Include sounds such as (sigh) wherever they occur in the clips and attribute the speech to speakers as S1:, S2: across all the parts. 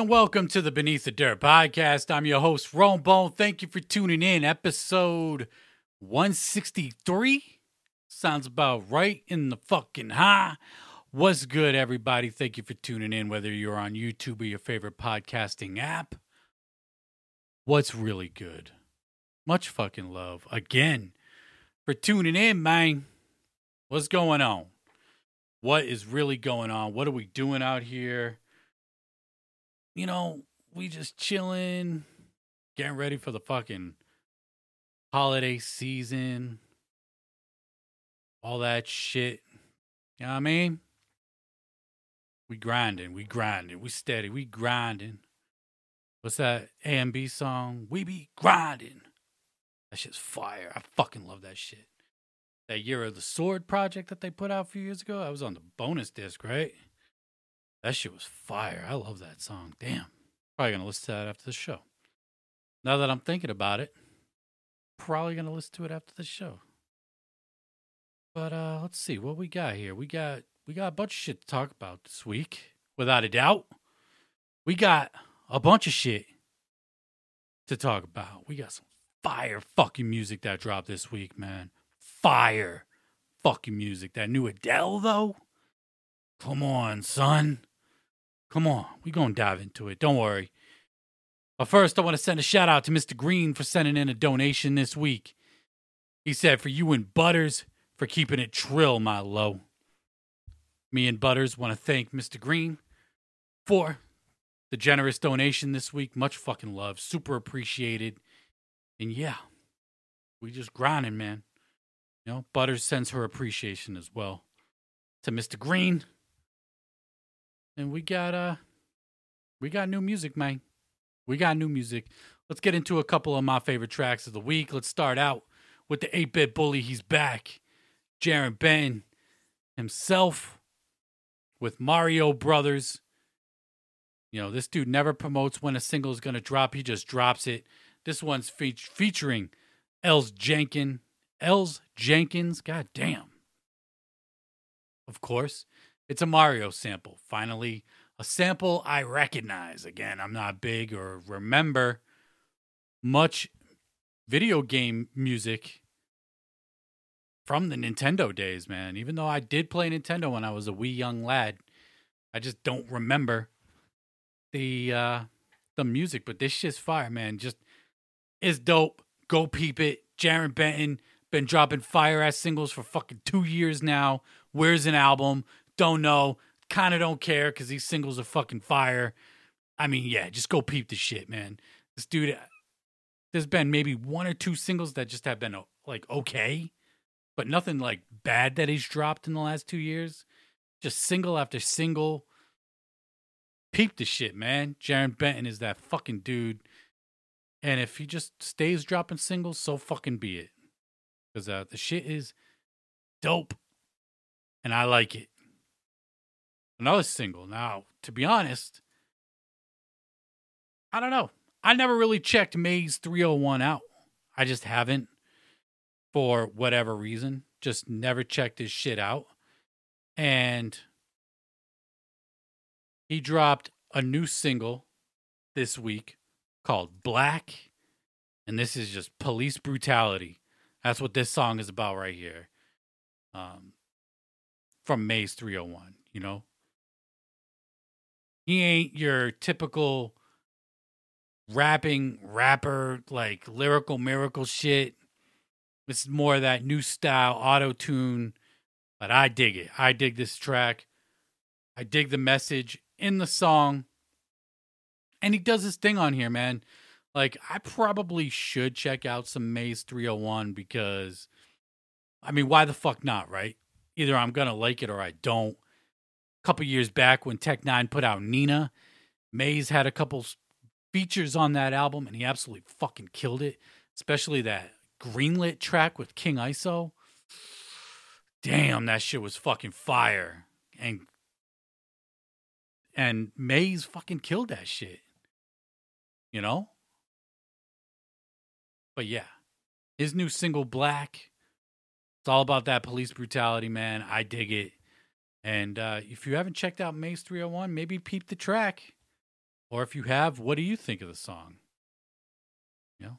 S1: and welcome to the Beneath the Dirt podcast. I'm your host, Rome Bone. Thank you for tuning in. Episode 163 sounds about right in the fucking high. What's good, everybody? Thank you for tuning in, whether you're on YouTube or your favorite podcasting app. What's really good? Much fucking love again for tuning in, man. What's going on? What is really going on? What are we doing out here? You know, we just chilling, getting ready for the fucking holiday season, all that shit. You know what I mean? We grinding, we grinding, we steady, we grinding. What's that A and B song? We be grinding. That shit's fire. I fucking love that shit. That Year of the Sword project that they put out a few years ago, I was on the bonus disc, right? That shit was fire. I love that song. Damn. Probably gonna listen to that after the show. Now that I'm thinking about it, probably gonna listen to it after the show. But uh let's see what we got here. We got we got a bunch of shit to talk about this week, without a doubt. We got a bunch of shit to talk about. We got some fire fucking music that dropped this week, man. Fire fucking music. That new Adele though. Come on, son. Come on, we gonna dive into it. Don't worry. But first, I want to send a shout out to Mr. Green for sending in a donation this week. He said, "For you and Butters for keeping it trill, my low." Me and Butters want to thank Mr. Green for the generous donation this week. Much fucking love, super appreciated. And yeah, we just grinding, man. You know, Butters sends her appreciation as well to Mr. Green and we got uh we got new music, man. We got new music. Let's get into a couple of my favorite tracks of the week. Let's start out with the 8-bit bully. He's back. Jarren Benton himself with Mario Brothers. You know, this dude never promotes when a single is going to drop. He just drops it. This one's fe- featuring Els Jenkins. Els Jenkins. God damn. Of course. It's a Mario sample. Finally, a sample I recognize. Again, I'm not big or remember much video game music from the Nintendo days, man. Even though I did play Nintendo when I was a wee young lad, I just don't remember the uh the music. But this shit's fire, man. Just is dope. Go peep it. Jarren Benton been dropping fire ass singles for fucking two years now. Where's an album? Don't know. Kind of don't care because these singles are fucking fire. I mean, yeah, just go peep the shit, man. This dude, there's been maybe one or two singles that just have been like okay, but nothing like bad that he's dropped in the last two years. Just single after single. Peep the shit, man. Jarren Benton is that fucking dude. And if he just stays dropping singles, so fucking be it. Because uh, the shit is dope. And I like it another single. Now, to be honest, I don't know. I never really checked Maez301 out. I just haven't for whatever reason. Just never checked his shit out. And he dropped a new single this week called Black. And this is just police brutality. That's what this song is about right here. Um, from Maez301, you know? He ain't your typical rapping rapper, like lyrical miracle shit. It's more that new style auto tune, but I dig it. I dig this track. I dig the message in the song. And he does his thing on here, man. Like, I probably should check out some Maez301 because, I mean, why the fuck not, right? Either I'm going to like it or I don't couple years back when Tech N9ne put out N9NA. Maez had a couple features on that album, and he absolutely fucking killed it. Especially that Greenlit track with King ISO. Damn, that shit was fucking fire. And and Maze fucking killed that shit. You know? But yeah. His new single Black. It's all about that police brutality, man. I dig it. And uh, if you haven't checked out Maez301, maybe peep the track. Or if you have, what do you think of the song? You know?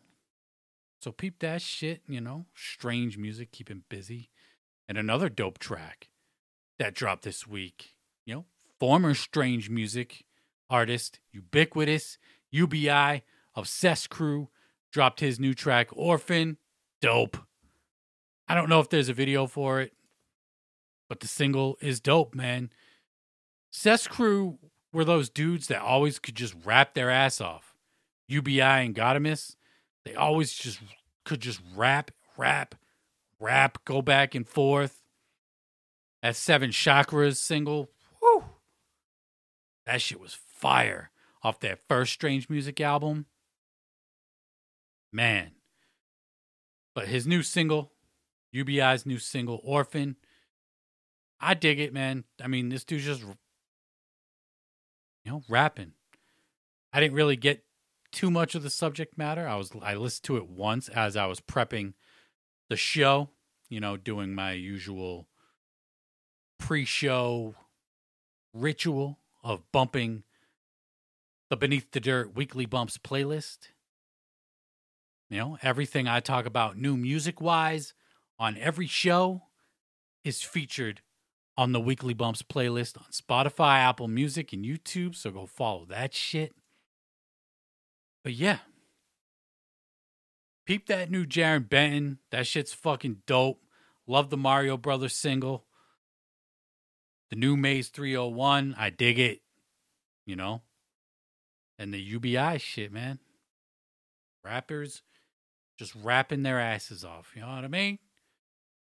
S1: So peep that shit, you know? Strange music, keep him busy. And another dope track that dropped this week, you know? Former strange music artist, ubiquitous, UBI, of CES Cru, dropped his new track, Orphan. Dope. I don't know if there's a video for it, but the single is dope, man. CES Cru were those dudes that always could just rap their ass off. UBI and Godemis, they always just could just rap, rap, rap, go back and forth. That Seven Chakras single, whew, that shit was fire off that first Strange Music album. Man. But his new single, UBI's new single, Orphan, I dig it, man. I mean, this dude's just, you know, rapping. I didn't really get too much of the subject matter. I was I listened to it once as I was prepping the show, you know, doing my usual pre-show ritual of bumping the Beneath the Dirt Weekly Bumps playlist. You know, everything I talk about new music wise on every show is featured on the Weekly Bumps playlist on Spotify, Apple Music, and YouTube. So go follow that shit. But yeah. Peep that new Jarren Benton. That shit's fucking dope. Love the Mario Brothers single. The new Maez301. I dig it. You know? and the UBI shit, man. Rappers just rapping their asses off. You know what I mean?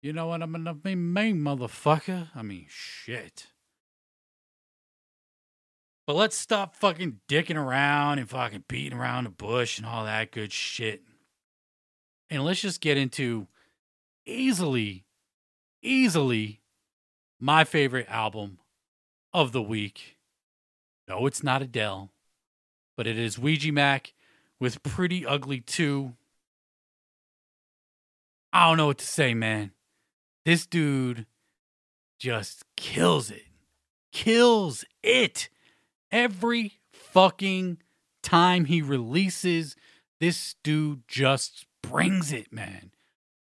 S1: You know what I mean, I mean, motherfucker? I mean, shit. But let's stop fucking dicking around and fucking beating around the bush and all that good shit. And let's just get into easily, easily my favorite album of the week. No, it's not Adele but it is Ouija Macc with Pretty Ugly 2. I don't know what to say, man. This dude just kills it. Kills it. Every fucking time he releases, this dude just brings it, man.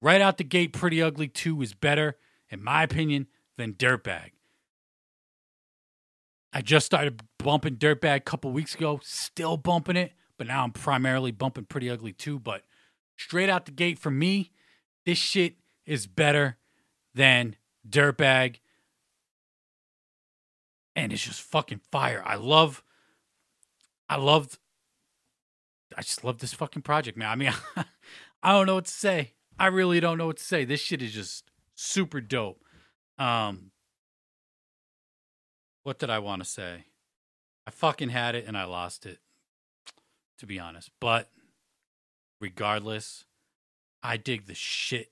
S1: Right out the gate, Pretty Ugly 2 is better, in my opinion, than Dirtbag. I just started bumping Dirtbag a couple weeks ago, still bumping it, but now I'm primarily bumping Pretty Ugly too. But straight out the gate for me, this shit is better than Dirtbag. And it's just fucking fire. I love, I love, I just love this fucking project, man. I mean, (laughs) I don't know what to say. I really don't know what to say. This shit is just super dope. Um, what did I want to say? I fucking had it and I lost it, to be honest. But regardless, I dig the shit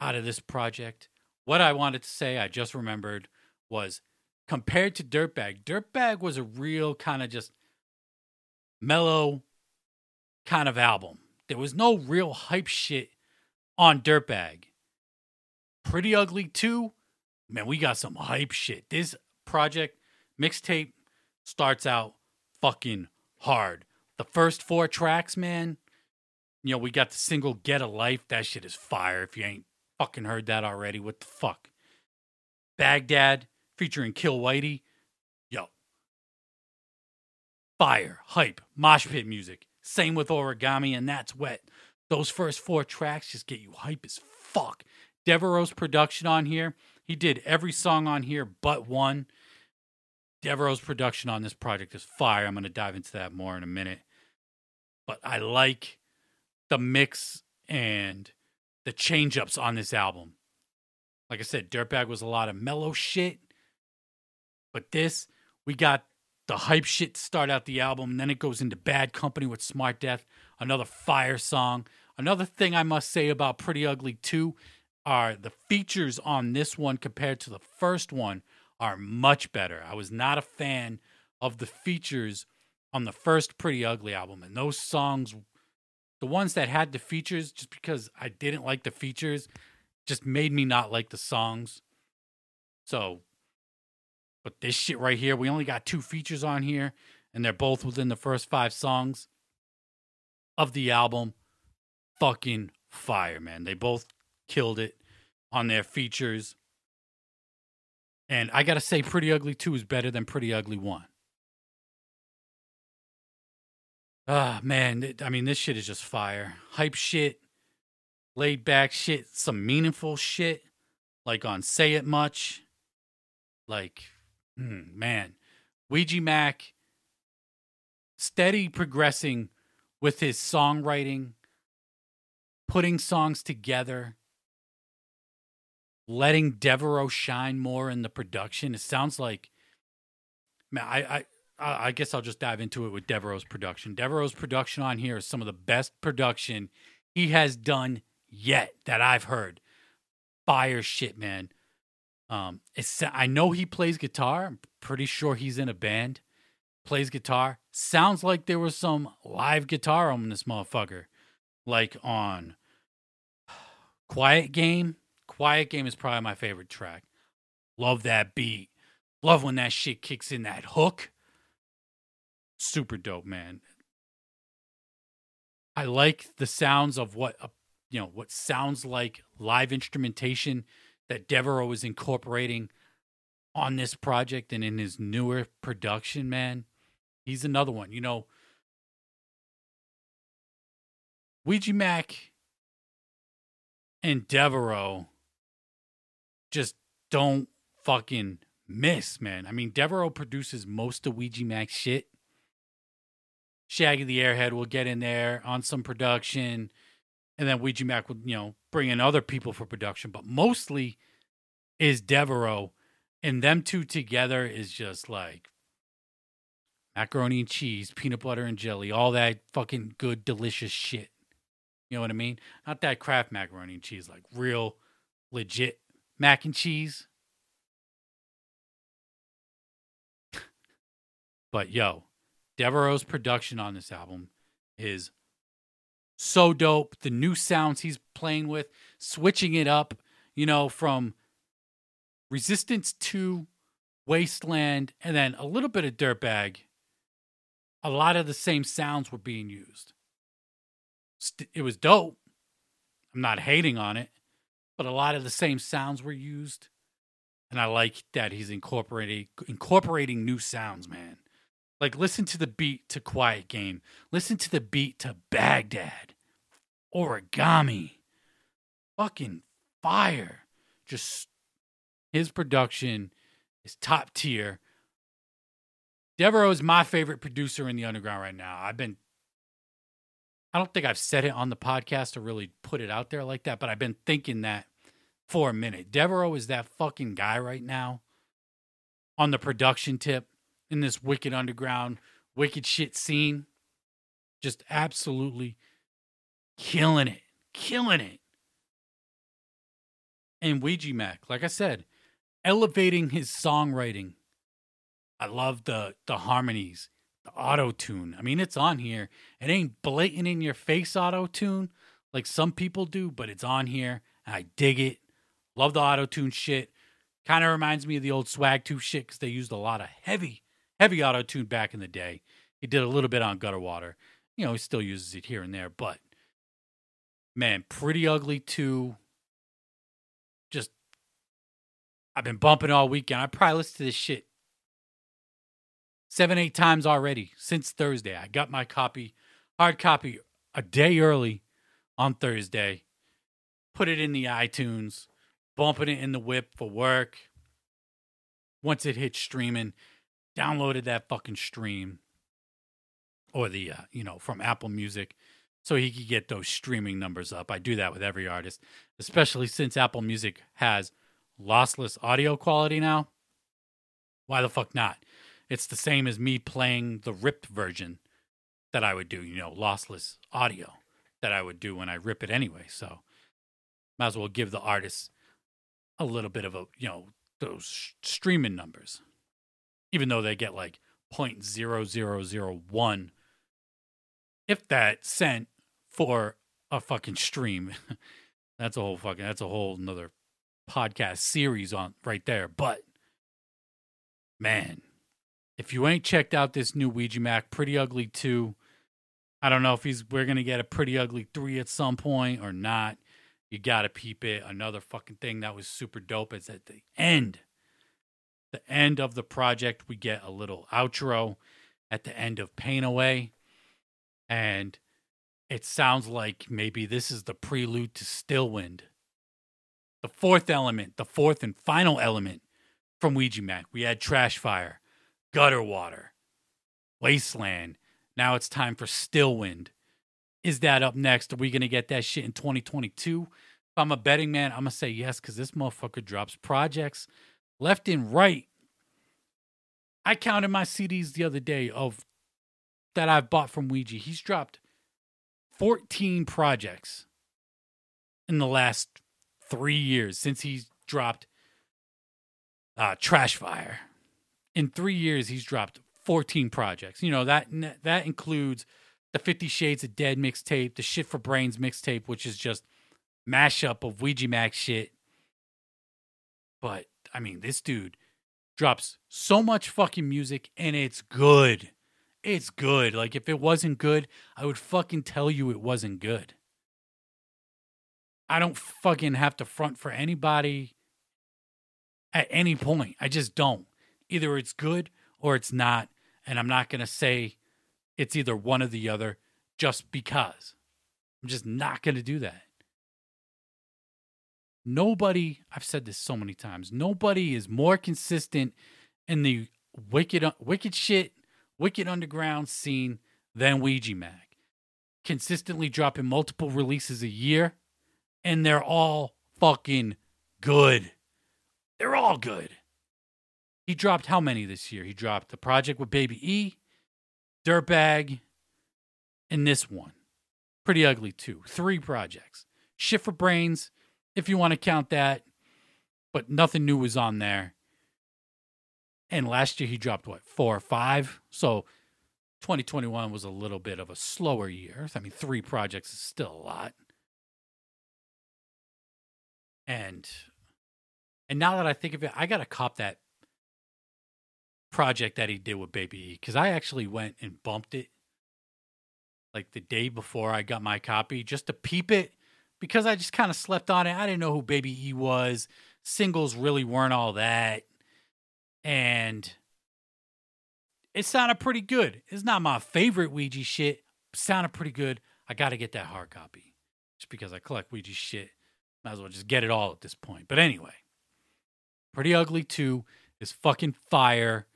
S1: out of this project. What I wanted to say, I just remembered, was compared to Dirtbag, Dirtbag was a real kind of just mellow kind of album. There was no real hype shit on Dirtbag. Pretty Ugly too. Man, we got some hype shit. This project mixtape starts out fucking hard. The first four tracks, man, you know, we got the single Get a Life. That shit is fire. If you ain't fucking heard that already, what the fuck? Baghdad featuring Kill Whitey. Yo. Fire, hype, mosh pit music. Same with Origami, and that's wet. Those first four tracks just get you hype as fuck. Devereaux's production on here. He did every song on here but one. Devereaux's production on this project is fire. I'm going to dive into that more in a minute. But I like the mix and the change ups on this album. Like I said, Dirtbag was a lot of mellow shit. But this, we got the hype shit to start out the album. And then it goes into Bad Company with Smart Death, another fire song. Another thing I must say about Pretty Ugly 2 are the features on this one compared to the first one are much better. I was not a fan of the features on the first Pretty Ugly album, and those songs, the ones that had the features, just because I didn't like the features, just made me not like the songs. So, but this shit right here, we only got two features on here, and they're both within the first five songs of the album. Fucking fire, man. They both killed it on their features. And I got to say, Pretty Ugly 2 is better than Pretty Ugly 1. Ah, man. I mean, this shit is just fire. Hype shit, laid back shit, some meaningful shit, like on Say It Much. Like, hmm, man. Ouija Macc, steady progressing with his songwriting, putting songs together, letting Devereaux shine more in the production. It sounds like, man, I, I, I guess I'll just dive into it with Devereaux's production. Devereaux's production on here is some of the best production he has done yet that I've heard. Fire shit, man. Um, it's I know he plays guitar. I'm pretty sure he's in a band plays guitar. Sounds like there was some live guitar on this motherfucker. Like on (sighs) Quiet Game. Quiet Game is probably my favorite track. Love that beat. Love when that shit kicks in that hook. Super dope, man. I like the sounds of what uh, you know, what sounds like live instrumentation that Devereaux is incorporating on this project and in his newer production, man. He's another one. You know, Ouija Macc and Devereaux just don't fucking miss, man. I mean, Devereaux produces most of Ouija Macc's shit. Shaggy the Airhead will get in there on some production, and then Ouija Macc will, you know, bring in other people for production, but mostly is Devereaux, and them two together is just like macaroni and cheese, peanut butter and jelly, all that fucking good, delicious shit. You know what I mean? Not that Kraft macaroni and cheese, like real, legit mac and cheese. (laughs) but yo, Devereaux's production on this album is so dope. The new sounds he's playing with, switching it up, you know, from Resistance to Wasteland, and then a little bit of Dirtbag a lot of the same sounds were being used. It was dope. I'm not hating on it, but a lot of the same sounds were used. And I like that he's incorporating incorporating new sounds, man. Like listen to the beat to Quiet Game. Listen to the beat to Baghdad. Origami. Fucking fire. Just his production is top tier. Devereaux is my favorite producer in the underground right now. I've been I don't think I've said it on the podcast or really put it out there like that, but I've been thinking that for a minute. Devereaux is that fucking guy right now on the production tip in this wicked underground, wicked shit scene. Just absolutely killing it. Killing it. And Ouija Macc, like I said, elevating his songwriting I love the the harmonies, the auto tune. I mean, it's on here. It ain't blatant in your face auto tune like some people do, but it's on here. I dig it. Love the auto tune shit. Kind of reminds me of the old Swag Toof shit because they used a lot of heavy, heavy auto tune back in the day. He did a little bit on Gutter Water. You know, he still uses it here and there, but man, pretty ugly too. Just, I've been bumping all weekend. I probably listened to this shit seven, eight times already since Thursday. I got my copy, hard copy, a day early on Thursday. Put it in the iTunes, bumping it in the whip for work. Once it hits streaming, downloaded that fucking stream or the, uh, you know, from Apple Music so he could get those streaming numbers up. I do that with every artist, especially since Apple Music has lossless audio quality now. Why the fuck not? it's the same as me playing the ripped version that I would do, you know, lossless audio that I would do when I rip it anyway. So might as well give the artist a little bit of a, you know, those streaming numbers. Even though they get like 0.0001 if that cent for a fucking stream. (laughs) that's a whole fucking that's a whole another podcast series on right there. But man, If you ain't checked out this new Ouija Macc, Pretty Ugly 2, I don't know if he's we're gonna get a Pretty Ugly 3 at some point or not. You gotta peep it. Another fucking thing that was super dope is at the end. The end of the project, we get a little outro at the end of Pain Away. And it sounds like maybe this is the prelude to Stillwind. The fourth element, the fourth and final element from Ouija Macc. We had Trash Fire, Gutter Water, Wasteland. Now it's time for Stillwind. Is that up next? Are we going to get that shit in 2022? If I'm a betting man, I'm going to say yes because this motherfucker drops projects left and right. I counted my CDs the other day of that I've bought from Ouija. He's dropped 14 projects in the last three years since he's dropped uh, Trash Fire. In three years, he's dropped 14 projects. You know that that includes the Fifty Shades of Dead mixtape, the Shit for Brains mixtape, which is just mashup of Ouija Macc shit. But I mean, this dude drops so much fucking music and it's good. It's good. Like if it wasn't good, I would fucking tell you it wasn't good. I don't fucking have to front for anybody at any point. I just don't. Either it's good or it's not. And I'm not going to say it's either one or the other just because. I'm just not going to do that. Nobody, I've said this so many times, nobody is more consistent in the wicked wicked shit, wicked underground scene than Ouija Macc. Consistently dropping multiple releases a year, and they're all fucking good. They're all good. He dropped how many this year? He dropped the project with Baby E, Dirtbag, and this one. Pretty ugly too. Three projects. Shit for Brains, if you want to count that, but nothing new was on there. And last year he dropped what, four or five? So 2021 was a little bit of a slower year. I mean, three projects is still a lot. And and now that I think of it, I gotta cop that project that he did with Baby E because I actually went and bumped it like the day before I got my copy just to peep it because I just kind of slept on it. I didn't know who Baby E was. Singles really weren't all that. And it sounded pretty good. It's not my favorite Ouija shit. Sounded pretty good. I got to get that hard copy just because I collect Ouija shit. Might as well just get it all at this point. But anyway, Pretty Ugly 2 is fucking fire.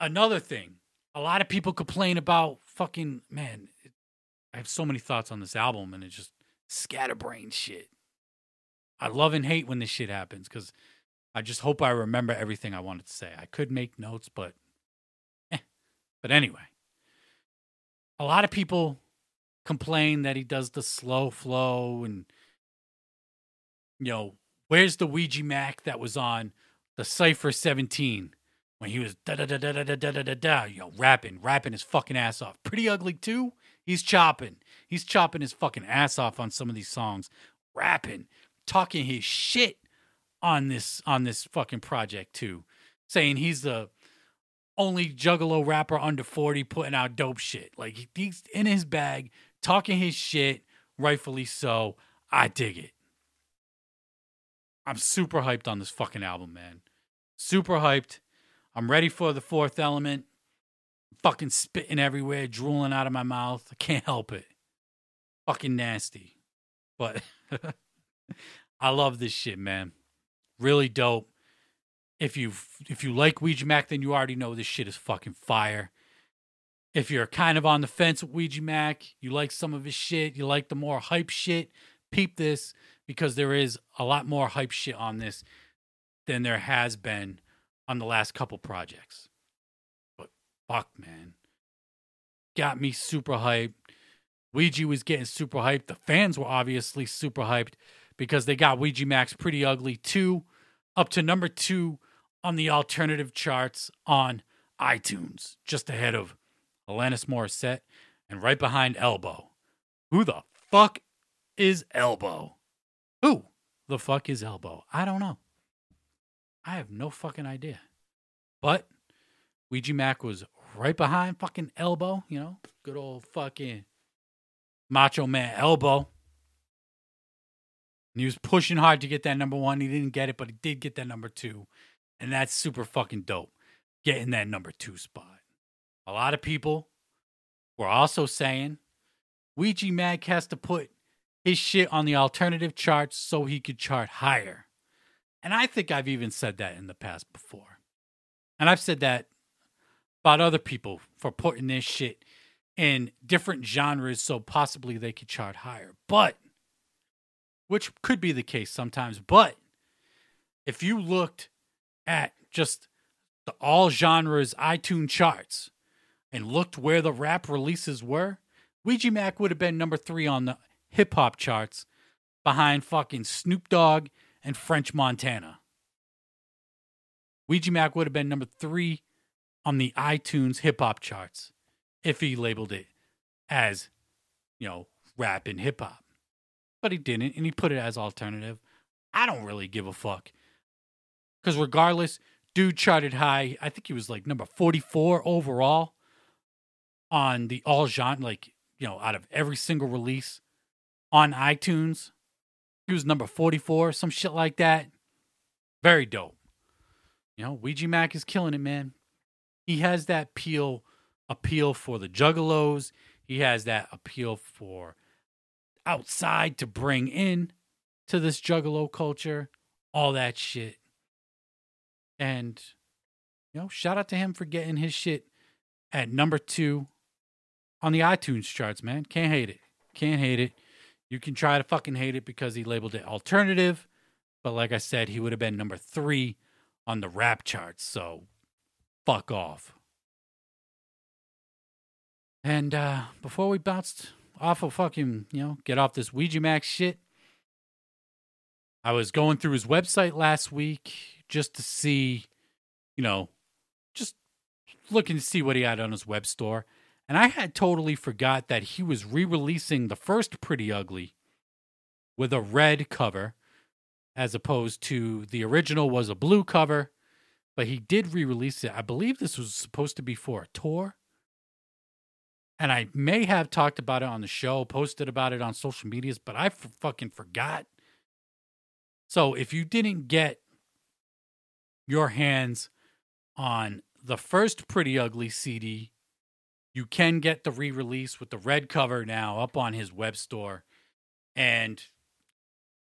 S1: Another thing, a lot of people complain about fucking, man, I have so many thoughts on this album and it just scatterbrain shit. I love and hate when this shit happens because I just hope I remember everything I wanted to say. I could make notes, but eh. But anyway, a lot of people complain that he does the slow flow and, you know, where's the Ouija Macc that was on the Cypher 17 when he was da da da da da da da da da, you know, rapping, rapping his fucking ass off. Pretty ugly too. He's chopping. He's chopping his fucking ass off on some of these songs, rapping, talking his shit on this on this fucking project too, saying he's the only juggalo rapper under 40 putting out dope shit. Like he's in his bag, talking his shit, rightfully so. I dig it. I'm super hyped on this fucking album, man. Super hyped. I'm ready for the fourth element. fucking spitting everywhere, drooling out of my mouth. I can't help it. Fucking nasty. But (laughs) I love this shit, man. Really dope. If you if you like Ouija Macc, then you already know this shit is fucking fire. If you're kind of on the fence with Ouija Macc, you like some of his shit, you like the more hype shit, peep this because there is a lot more hype shit on this than there has been on the last couple projects. But fuck, man. Got me super hyped. Ouija was getting super hyped. The fans were obviously super hyped because they got Ouija Macc's pretty ugly too, up to number two on the alternative charts on iTunes, just ahead of Alanis Morissette and right behind Elbow. Who the fuck is Elbow? Who the fuck is Elbow? I don't know. I have no fucking idea. But Ouija Macc was right behind fucking elbow, you know, good old fucking macho man elbow. And he was pushing hard to get that number one. He didn't get it, but he did get that number two. And that's super fucking dope. Getting that number two spot. A lot of people were also saying Ouija Macc has to put his shit on the alternative charts so he could chart higher. And I think I've even said that in the past before. And I've said that about other people for putting their shit in different genres so possibly they could chart higher. But, which could be the case sometimes, but if you looked at just the all genres iTunes charts and looked where the rap releases were, Ouija Macc would have been number three on the hip hop charts behind fucking Snoop Dogg and French Montana. Ouija Macc would have been number three on the iTunes hip hop charts if he labeled it as, you know, rap and hip hop. But he didn't, and he put it as alternative. I don't really give a fuck. Because regardless, dude charted high. I think he was like number 44 overall on the all genre, like, you know, out of every single release on iTunes. He was number 44, some shit like that. Very dope. You know, Ouija Macc is killing it, man. He has that appeal appeal for the juggalos. He has that appeal for outside to bring in to this juggalo culture, all that shit. And you know, shout out to him for getting his shit at number 2 on the iTunes charts, man. Can't hate it. Can't hate it. You can try to fucking hate it because he labeled it alternative, but like I said, he would have been number three on the rap charts. So fuck off. And uh, before we bounced off of fucking, you know, get off this Ouija Macc's shit, I was going through his website last week just to see, you know, just looking to see what he had on his web store. And I had totally forgot that he was re releasing the first Pretty Ugly with a red cover, as opposed to the original was a blue cover. But he did re release it. I believe this was supposed to be for a tour. And I may have talked about it on the show, posted about it on social medias, but I f- fucking forgot. So if you didn't get your hands on the first Pretty Ugly CD you can get the re-release with the red cover now up on his web store. And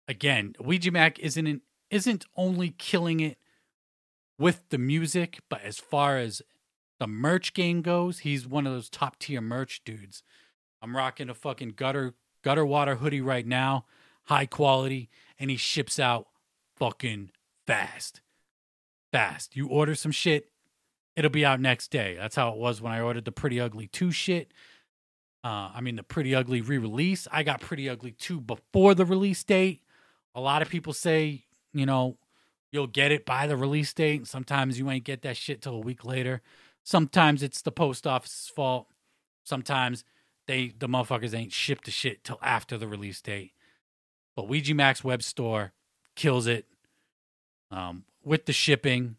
S1: again, Ouija Macc isn't an, isn't only killing it with the music, but as far as the merch game goes, he's one of those top tier merch dudes. I'm rocking a fucking gutter gutter water hoodie right now, high quality, and he ships out fucking fast. Fast. You order some shit, it'll be out next day. That's how it was when I ordered the Pretty Ugly 2 shit. Uh, I mean, the Pretty Ugly re release. I got Pretty Ugly 2 before the release date. A lot of people say, you know, you'll get it by the release date. Sometimes you ain't get that shit till a week later. Sometimes it's the post office's fault. Sometimes they the motherfuckers ain't shipped the shit till after the release date. But Ouija Macc's web store kills it um, with the shipping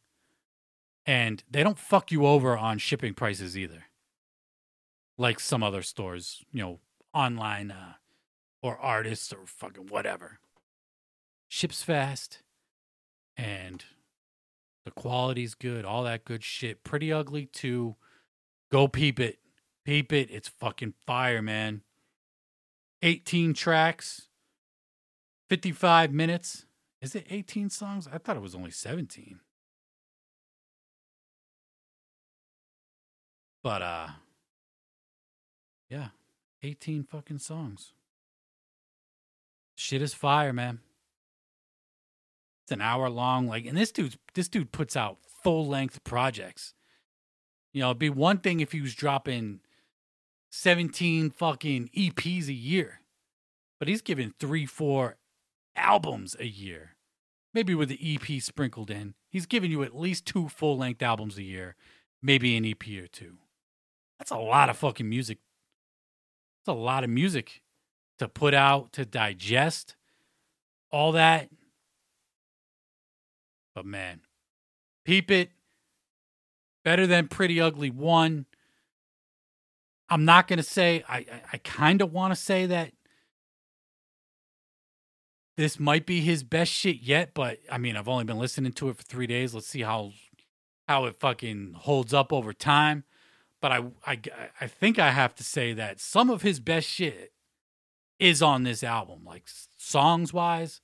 S1: and they don't fuck you over on shipping prices either like some other stores you know online uh, or artists or fucking whatever ships fast and the quality's good all that good shit. Pretty ugly too. Go peep it. Peep it. It's fucking fire man. 18 tracks. 55 minutes. Is it 18 songs? I thought it was only 17 But uh yeah, 18 fucking songs. Shit is fire, man. It's an hour long like and this dude's this dude puts out full-length projects. You know, it'd be one thing if he was dropping 17 fucking EPs a year. But he's giving 3 4 albums a year. Maybe with the EP sprinkled in. He's giving you at least two full-length albums a year, maybe an EP or two. That's a lot of fucking music. That's a lot of music to put out, to digest, all that. But man, peep it. better than Pretty Ugly 1. I'm not to say, I, I, I kind of want to say that this might be his best shit yet, but I mean, I've only been listening to it for three days. Let's see how how it fucking holds up over time. But I, I, I think I have to say that some of his best shit is on this album, like songs wise.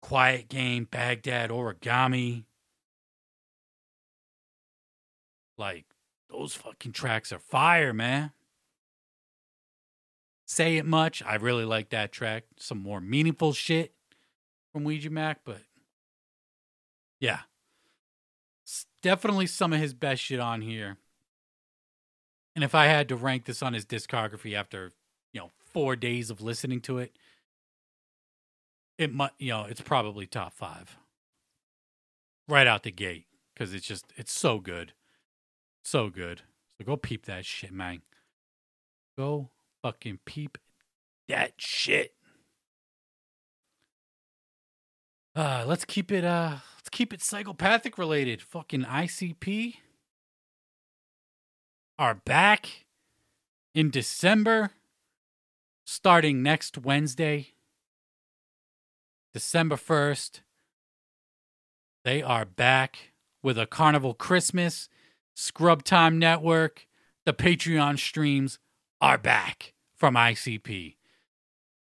S1: Quiet Game, Baghdad, Origami. Like, those fucking tracks are fire, man. Say It Much. I really like that track. Some more meaningful shit from Ouija Macc, but yeah. definitely some of his best shit on here. And if I had to rank this on his discography after, you know, four days of listening to it, it might, you know, it's probably top five right out the gate because it's just, it's so good. So good. So go peep that shit, man. Go fucking peep that shit. Uh, let's keep it uh let's keep it psychopathic related. Fucking ICP are back in December starting next Wednesday, December 1st. They are back with a Carnival Christmas, Scrub Time Network, the Patreon streams are back from ICP.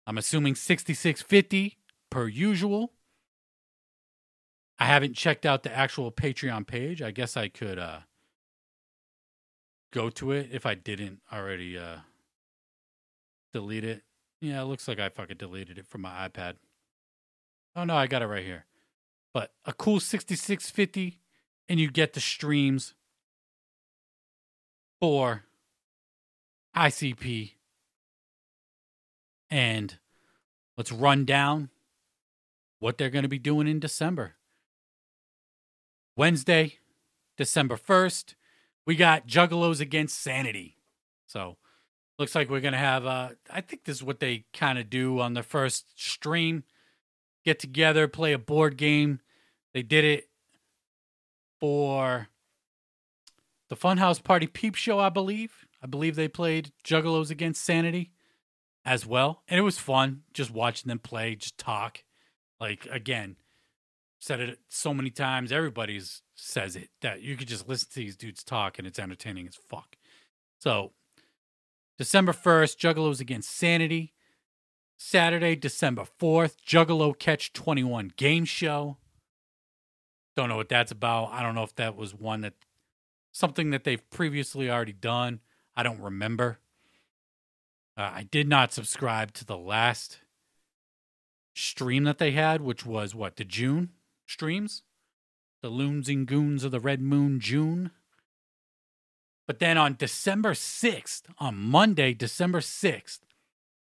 S1: I'm assuming 6650 per usual. I haven't checked out the actual Patreon page. I guess I could uh go to it if I didn't already uh delete it. Yeah, it looks like I fucking deleted it from my iPad. Oh no, I got it right here. But a cool 6650 and you get the streams for ICP and let's run down what they're going to be doing in December. Wednesday, December 1st, we got Juggalos Against Sanity. So, looks like we're going to have, uh, I think this is what they kind of do on the first stream get together, play a board game. They did it for the Funhouse Party Peep Show, I believe. I believe they played Juggalos Against Sanity as well. And it was fun just watching them play, just talk. Like, again, said it so many times. Everybody's says it that you could just listen to these dudes talk and it's entertaining as fuck. So, December 1st, Juggalos Against Sanity. Saturday, December 4th, Juggalo Catch 21 game show. Don't know what that's about. I don't know if that was one that something that they've previously already done. I don't remember. Uh, I did not subscribe to the last stream that they had, which was what, the June streams? The Loons and Goons of the Red Moon June. But then on December 6th, on Monday, December 6th,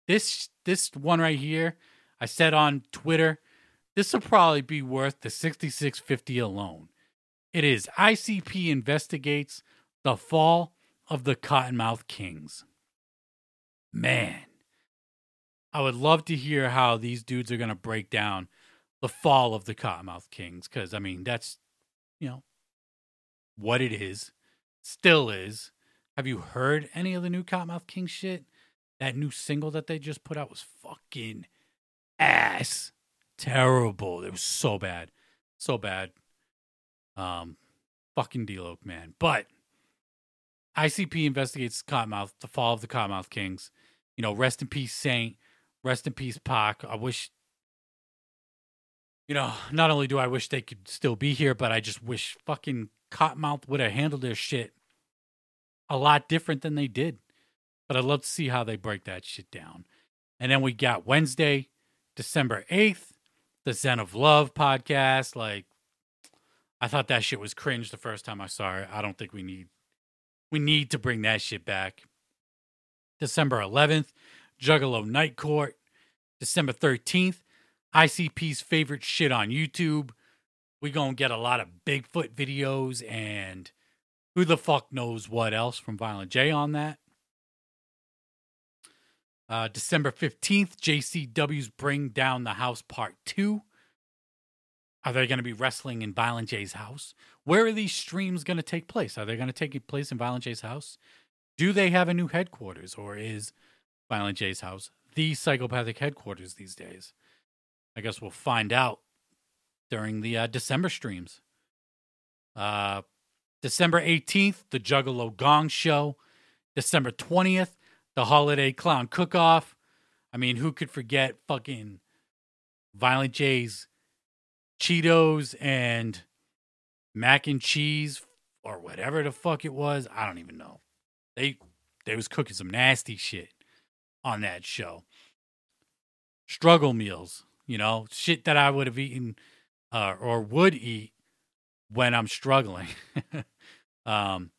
S1: this this one right here, I said on Twitter, this will probably be worth the 6650 alone. It is ICP investigates the fall of the Kottonmouth Kings man, I would love to hear how these dudes are going to break down the fall of the Kottonmouth Kings. Because, I mean, that's, you know, what it is, still is. Have you heard any of the new Kottonmouth King shit? That new single that they just put out was fucking ass terrible. It was so bad. So bad. Um, fucking D-Loc, man. But ICP investigates Kottonmouth, the fall of the Kottonmouth Kings you know, rest in peace, Saint. Rest in peace, Pac. I wish, you know, not only do I wish they could still be here, but I just wish fucking Kottonmouth would have handled their shit a lot different than they did. But I'd love to see how they break that shit down. And then we got Wednesday, December 8th, the Zen of Love podcast. Like, I thought that shit was cringe the first time I saw it. I don't think we need we need to bring that shit back. December 11th, Juggalo Night Court. December 13th, ICP's favorite shit on YouTube. We gonna get a lot of Bigfoot videos and who the fuck knows what else from Violent J on that. Uh, December 15th, JCW's Bring Down the House Part 2. Are they going to be wrestling in Violent J's house? Where are these streams going to take place? Are they going to take place in Violent J's house? Do they have a new headquarters, or is Violent J's house the psychopathic headquarters these days? I guess we'll find out during the uh, December streams. Uh, December 18th, the Juggalo Gong Show. December 20th, the Holiday Clown Cook Off. I mean, who could forget fucking Violent J's Cheetos and mac and cheese or whatever the fuck it was? I don't even know. They they was cooking some nasty shit on that show. Struggle meals, you know, shit that I would have eaten uh, or would eat when I'm struggling. (laughs) um,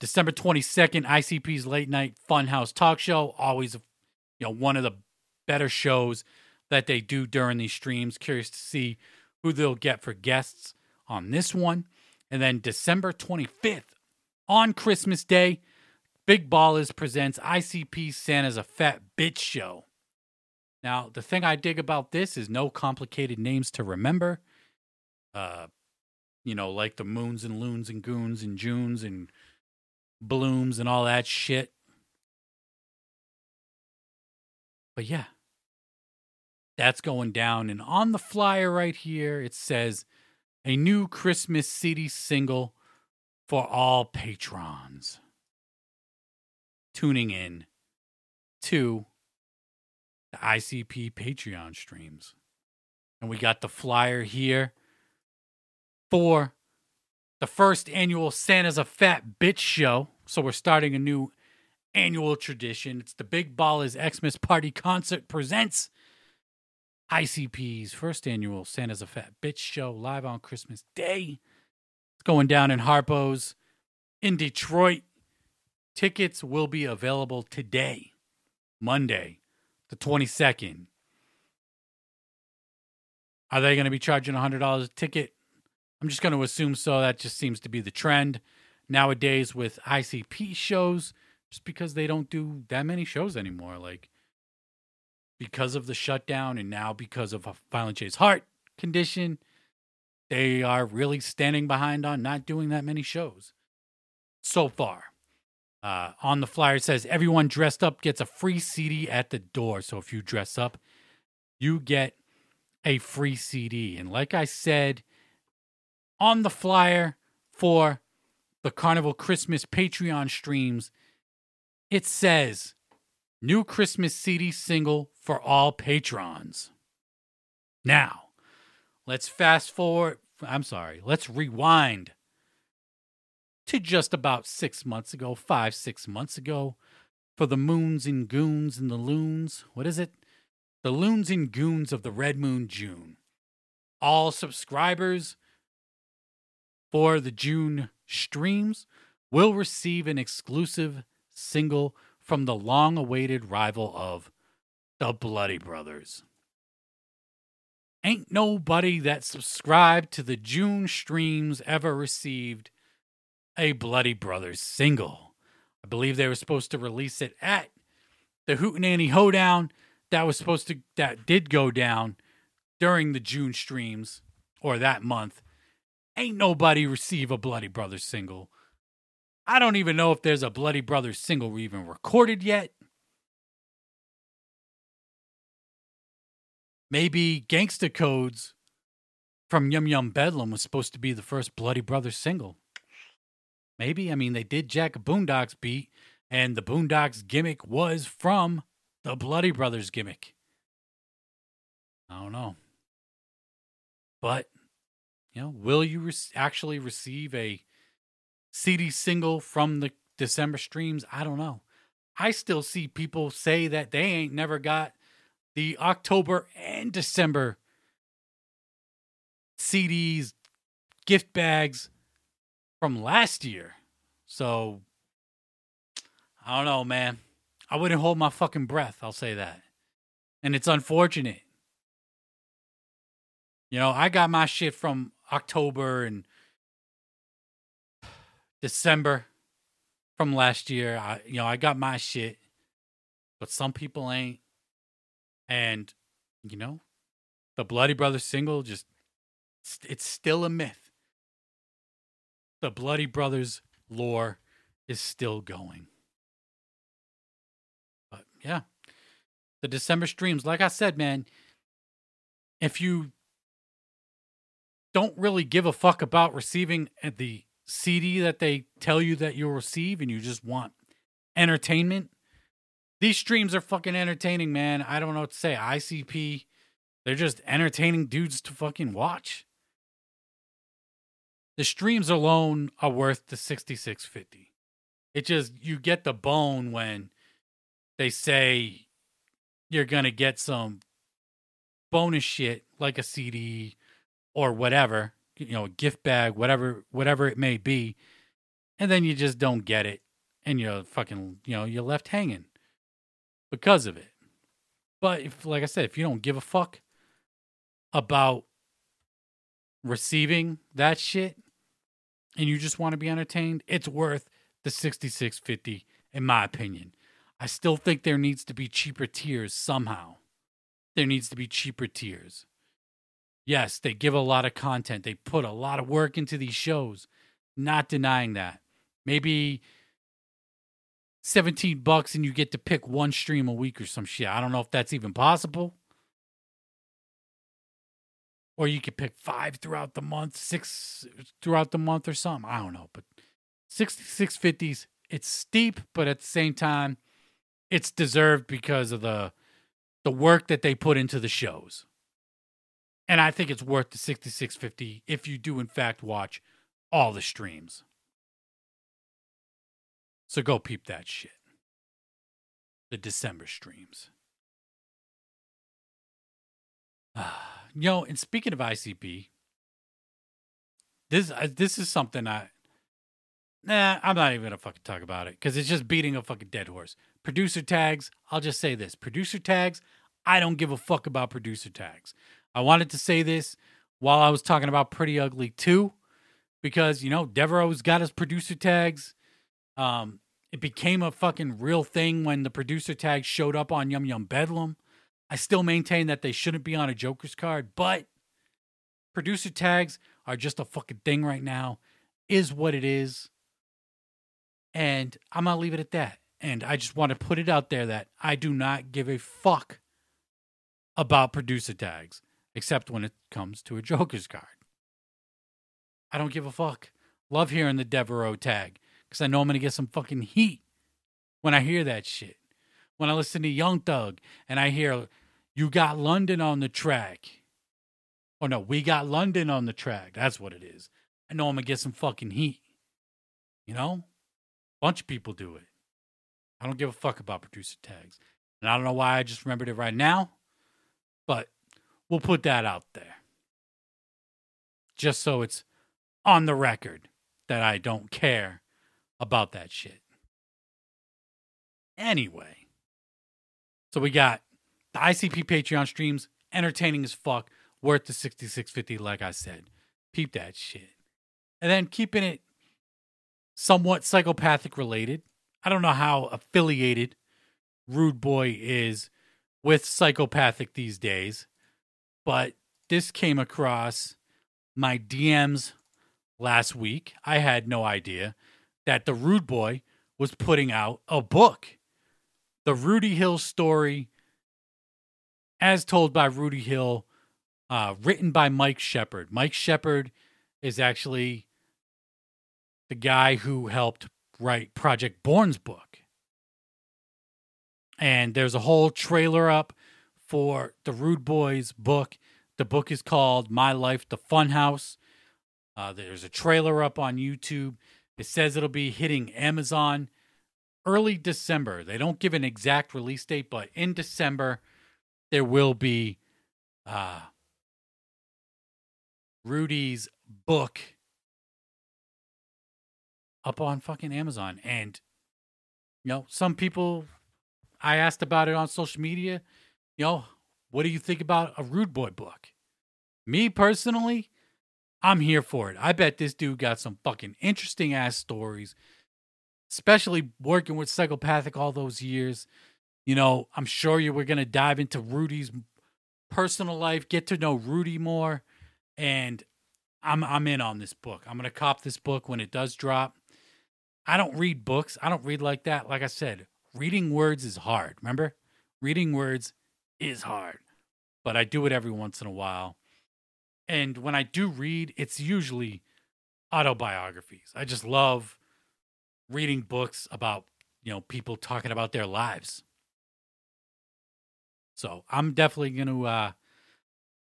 S1: December 22nd, ICP's late night funhouse talk show. Always, you know, one of the better shows that they do during these streams. Curious to see who they'll get for guests on this one. And then December 25th, on Christmas Day, Big Ballers presents ICP Santa's a Fat Bitch Show. Now, the thing I dig about this is no complicated names to remember. Uh, you know, like the moons and loons and goons and Junes and blooms and all that shit. But yeah, that's going down. And on the flyer right here, it says a new Christmas City single for all patrons tuning in to the ICP Patreon streams. And we got the flyer here for the first annual Santa's a Fat Bitch show. So we're starting a new annual tradition. It's the Big Ballers Xmas Party Concert presents ICP's first annual Santa's a Fat Bitch show live on Christmas Day. It's going down in Harpo's in Detroit. Tickets will be available today, Monday, the 22nd. Are they going to be charging $100 a ticket? I'm just going to assume so. That just seems to be the trend nowadays with ICP shows, just because they don't do that many shows anymore. Like, because of the shutdown and now because of Violent J's heart condition, they are really standing behind on not doing that many shows so far. Uh, on the flyer, says everyone dressed up gets a free CD at the door. So if you dress up, you get a free CD. And like I said, on the flyer for the Carnival Christmas Patreon streams, it says new Christmas CD single for all patrons. Now, let's fast forward. I'm sorry, let's rewind to just about six months ago, five, six months ago, for the moons and goons and the loons. What is it? The loons and goons of the Red Moon June. All subscribers for the June streams will receive an exclusive single from the long awaited rival of the Bloody Brothers. Ain't nobody that subscribed to the June streams ever received a Bloody Brothers single. I believe they were supposed to release it at the Hootenanny Hoedown. That was supposed to that did go down during the June streams or that month. Ain't nobody receive a Bloody Brothers single. I don't even know if there's a Bloody Brothers single even recorded yet. Maybe Gangsta Codes from Yum Yum Bedlam was supposed to be the first Bloody Brothers single. Maybe. I mean, they did Jack Boondocks beat, and the Boondocks gimmick was from the Bloody Brothers gimmick. I don't know. But you know, will you re- actually receive a CD single from the December streams? I don't know. I still see people say that they ain't never got the October and December CDs, gift bags from last year. So I don't know, man. I wouldn't hold my fucking breath, I'll say that. And it's unfortunate. You know, I got my shit from October and December from last year. I you know, I got my shit, but some people ain't. And you know, the Bloody Brothers single just It's, still a myth. The Bloody Brothers lore is still going. But yeah, the December streams, like I said, man, if you don't really give a fuck about receiving uh, the CD that they tell you that you'll receive and you just want entertainment, these streams are fucking entertaining, man. I don't know what to say. ICP, they're just entertaining dudes to fucking watch. The streams alone are worth the 6650. It just you get the bone when they say you're going to get some bonus shit like a CD or whatever, you know, a gift bag, whatever whatever it may be, and then you just don't get it and you're fucking, you know, you're left hanging because of it. But if like I said, if you don't give a fuck about receiving that shit and you just want to be entertained, it's worth the 6650 in my opinion. I still think there needs to be cheaper tiers somehow. There needs to be cheaper tiers. Yes, they give a lot of content. They put a lot of work into these shows. Not denying that. Maybe 17 bucks and you get to pick one stream a week or some shit. I don't know if that's even possible. Or you could pick five throughout the month, six throughout the month or something. I don't know. But 6650s, it's steep, but at the same time, it's deserved because of the the work that they put into the shows. And I think it's worth the 6650 if you do in fact watch all the streams. So go peep that shit. The December streams. (sighs) Uh, you know, and speaking of ICP, this uh, this is something I Nah, I'm not even gonna fucking talk about it because it's just beating a fucking dead horse. Producer tags, I'll just say this. Producer tags, I don't give a fuck about producer tags. I wanted to say this while I was talking about Pretty Ugly 2, because, you know, Devereaux's got his producer tags. Um, it became a fucking real thing when the producer tags showed up on Yum Yum Bedlam. I still maintain that they shouldn't be on a Joker's card, but producer tags are just a fucking thing right now. Is what it is. And I'm going to leave it at that. And I just want to put it out there that I do not give a fuck about producer tags, except when it comes to a Joker's card. I don't give a fuck. Love hearing the Devereaux tag because I know I'm going to get some fucking heat when I hear that shit. When I listen to Young Thug and I hear, you got London on the track. Oh no, we got London on the track. That's what it is. I know I'm going to get some fucking heat. You know? bunch of people do it. I don't give a fuck about producer tags. And I don't know why I just remembered it right now, but we'll put that out there. Just so it's on the record that I don't care about that shit. Anyway, so we got the ICP Patreon streams, entertaining as fuck, worth the 6650 like I said. Peep that shit. And then keeping it somewhat psychopathic related. I don't know how affiliated Rude Boy is with psychopathic these days, but this came across my DMs last week. I had no idea that the Rude Boy was putting out a book. The Rudy Hill story, as told by Rudy Hill, uh, written by Mike Shepard. Mike Shepard is actually the guy who helped write Project Born's book. And there's a whole trailer up for the Rude Boys book. The book is called My Life, the Funhouse. Uh, there's a trailer up on YouTube. It says it'll be hitting Amazon early December. They don't give an exact release date, but in December, there will be uh, Rudy's book up on fucking Amazon. And, you know, some people, I asked about it on social media, you know, what do you think about a Rude Boy book? Me personally, I'm here for it. I bet this dude got some fucking interesting ass stories, especially working with psychopathic all those years. You know, I'm sure you were going to dive into Rudy's personal life, get to know Rudy more. And I'm I'm in on this book. I'm gonna cop this book when it does drop. I don't read books. I don't read like that. Like I said, reading words is hard. Remember, reading words is hard, but I do it every once in a while. And when I do read, it's usually autobiographies. I just love reading books about you know people talking about their lives. So I'm definitely gonna uh,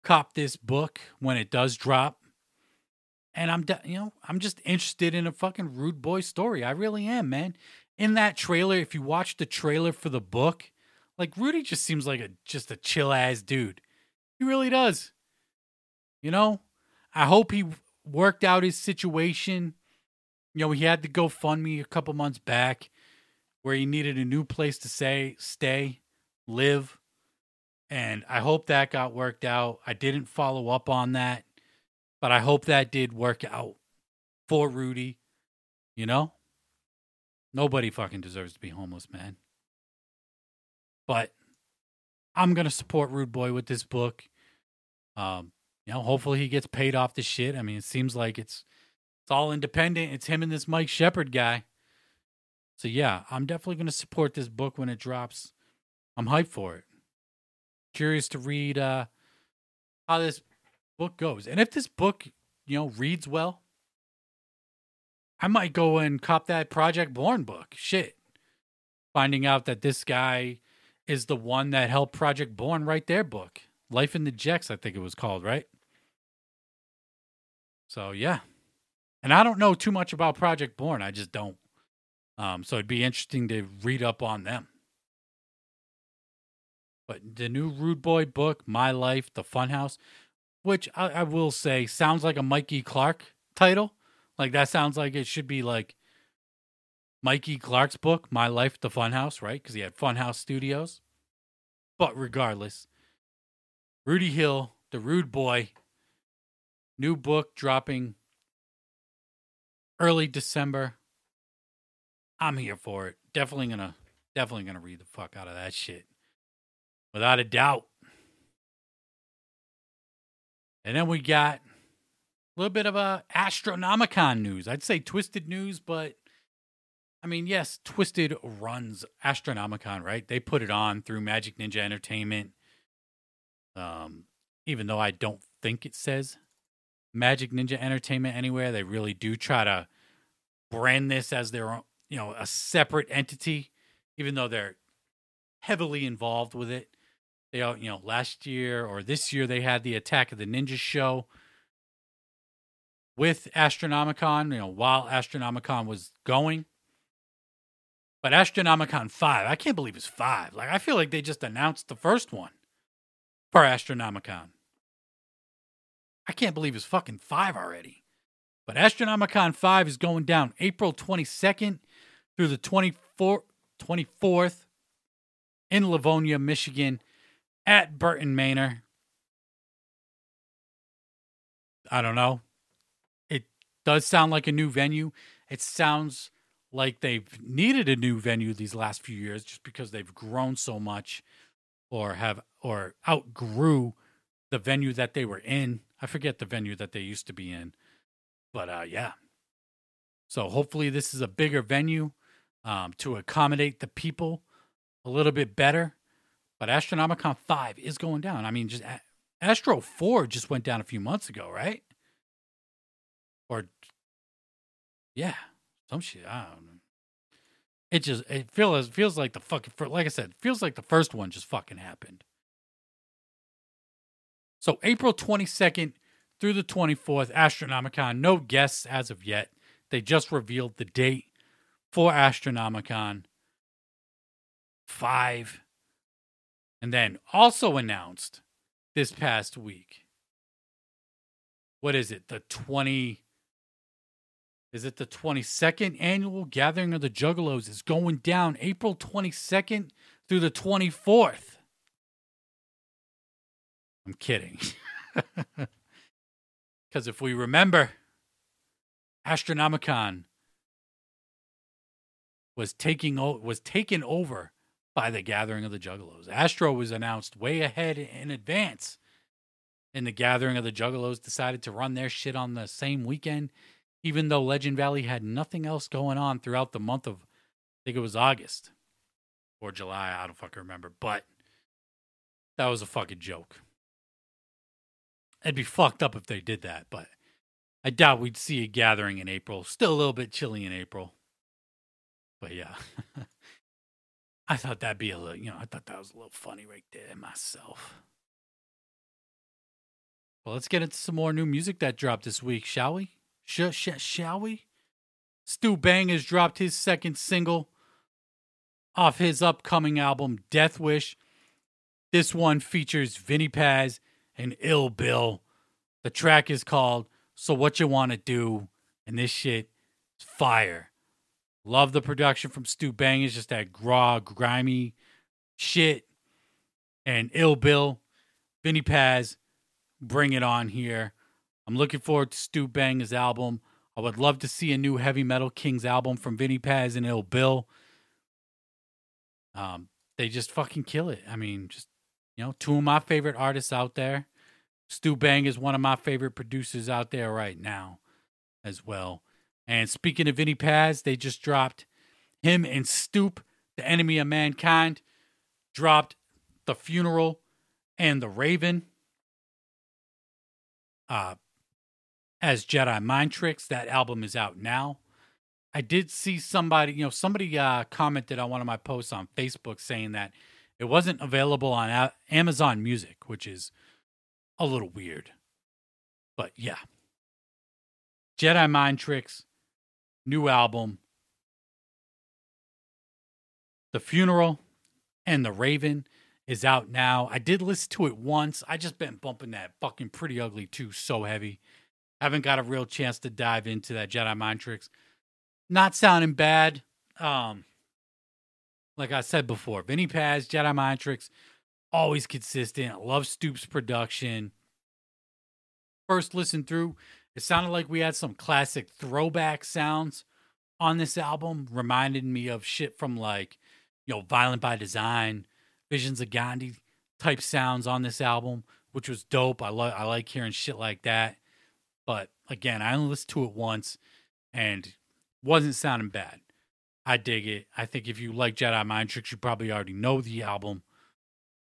S1: cop this book when it does drop. And I'm, de- you know, I'm just interested in a fucking rude boy story. I really am, man. In that trailer, if you watch the trailer for the book, like Rudy just seems like a just a chill ass dude. He really does. You know, I hope he worked out his situation. You know, he had to go fund me a couple months back where he needed a new place to say stay, live. And I hope that got worked out. I didn't follow up on that, but I hope that did work out for Rudy. You know? Nobody fucking deserves to be homeless, man. But I'm gonna support Rude Boy with this book. Um, you know, hopefully he gets paid off the shit. I mean, it seems like it's it's all independent. It's him and this Mike Shepard guy. So yeah, I'm definitely gonna support this book when it drops. I'm hyped for it. Curious to read uh how this book goes. And if this book, you know, reads well, I might go and cop that Project Born book. Shit. Finding out that this guy is the one that helped Project Born write their book. Life in the Jecks, I think it was called, right? So yeah. And I don't know too much about Project Born. I just don't. Um, so it'd be interesting to read up on them. But the new Rude Boy book, My Life, The Funhouse, which I, I will say sounds like a Mikey Clark title. Like that sounds like it should be like Mikey Clark's book, My Life, The Funhouse, right? Because he had Funhouse Studios. But regardless, Rudy Hill, the Rude Boy, new book dropping early December. I'm here for it. Definitely gonna, definitely gonna read the fuck out of that shit, without a doubt. And then we got a little bit of a Astronomicon news. I'd say Twiztid news, but I mean, yes, Twiztid runs Astronomicon, right? They put it on through Majik Ninja Entertainment. Um, even though I don't think it says Majik Ninja Entertainment anywhere, they really do try to brand this as their own, you know, a separate entity, even though they're heavily involved with it. They, you know, last year or this year they had the Attack of the Ninja show with Astronomicon, you know, while Astronomicon was going. But Astronomicon 5, I can't believe it's 5. Like, I feel like they just announced the first one for Astronomicon. I can't believe it's fucking 5 already. But Astronomicon 5 is going down April 22nd through the 24th, 24th in Livonia, Michigan at Burton Manor. I don't know. It does sound like a new venue. It sounds like they've needed a new venue these last few years just because they've grown so much or have or outgrew the venue that they were in. I forget the venue that they used to be in. But uh yeah. So hopefully this is a bigger venue um, to accommodate the people a little bit better. But Astronomicon 5 is going down. I mean, just Astro 4 just went down a few months ago, right? Or yeah, some shit. I don't know. It just it feels feels like the fucking like I said, feels like the first one just fucking happened. So April twenty second through the twenty fourth, Astronomicon. No guests as of yet. They just revealed the date for Astronomicon five, and then also announced this past week. What is it? The twenty is it the 22nd annual gathering of the Juggalos is going down April 22nd through the 24th. I'm kidding. (laughs) Because if we remember, Astronomicon was taking was taken over by the gathering of the Juggalos. Astro was announced way ahead in advance, and the Gathering of the Juggalos decided to run their shit on the same weekend, even though Legend Valley had nothing else going on throughout the month of, I think it was August or July. I don't fucking remember, but that was a fucking joke. It'd be fucked up if they did that, but I doubt we'd see a gathering in April. Still a little bit chilly in April. But yeah. (laughs) I thought that'd be a little, you know, I thought that was a little funny right there myself. Well, let's get into some more new music that dropped this week, shall we? Sh- sh- shall we? Stu Bang has dropped his second single off his upcoming album, Death Wish. This one features Vinnie Paz and Ill Bill. The track is called So What You Want to Do, and this shit is fire. Love the production from Stu Bang. It's just that raw, grimy shit. And Ill Bill, Vinnie Paz, bring it on here. I'm looking forward to Stu Bang's album. I would love to see a new Heavy Metal Kings album from Vinnie Paz and Ill Bill. Um, they just fucking kill it. I mean, just you know, two of my favorite artists out there. Stu Bang is one of my favorite producers out there right now, as well. And speaking of Vinnie Paz, they just dropped him and Stoupe, the enemy of mankind, dropped the funeral and the Raven. Uh, as Jedi Mind Tricks. That album is out now. I did see somebody, you know, somebody uh, commented on one of my posts on Facebook saying that it wasn't available on a- Amazon Music, which is a little weird. But yeah. Jedi Mind Tricks, new album. The Funeral and The Raven is out now. I did listen to it once. I just been bumping that fucking pretty ugly too, so heavy. Haven't got a real chance to dive into that Jedi Mind Tricks. Not sounding bad. Um, like I said before, Vinnie Paz, Jedi Mind Tricks, always consistent. Love Stoupe's production. First listen through, it sounded like we had some classic throwback sounds on this album. Reminded me of shit from like, you know, Violent by Design, Visions of Gandhi type sounds on this album, which was dope. I like I like hearing shit like that. But again, I only listened to it once and wasn't sounding bad. I dig it. I think if you like Jedi Mind Tricks, you probably already know the album.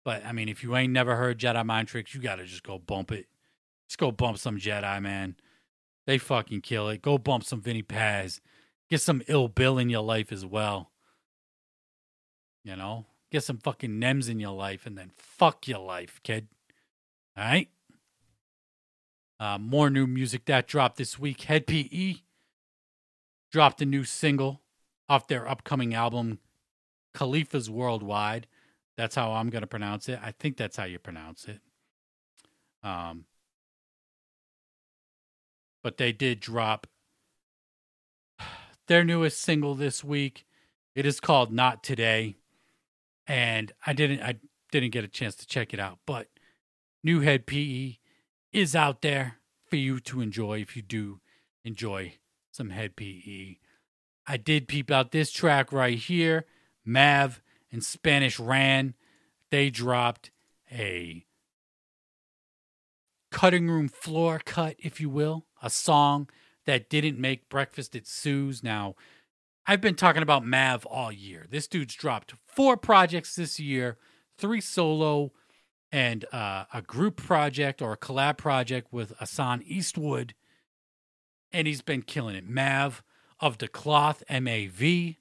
S1: But I mean, if you ain't never heard Jedi Mind Tricks, you gotta just go bump it. Just go bump some Jedi, man. They fucking kill it. Go bump some Vinnie Paz. Get some ill bill in your life as well. You know? Get some fucking Nems in your life and then fuck your life, kid. All right? Uh, more new music that dropped this week. Hed PE dropped a new single off their upcoming album, Califas Worldwide. That's how I'm going to pronounce it. I think that's how you pronounce it. Um, but they did drop their newest single this week. It is called Not Today. And I didn't I didn't get a chance to check it out, but New Hed PE is out there for you to enjoy if you do enjoy some Hed PE. I did peep out this track right here. Mav and Spanish Ran, they dropped a cutting room floor cut, if you will, a song that didn't make breakfast at Sue's. Now, I've been talking about Mav all year. This dude's dropped four projects this year, three solo, and uh, a group project or a collab project with Asan Eastwood. And he's been killing it. Mav of the Cloth, M A V.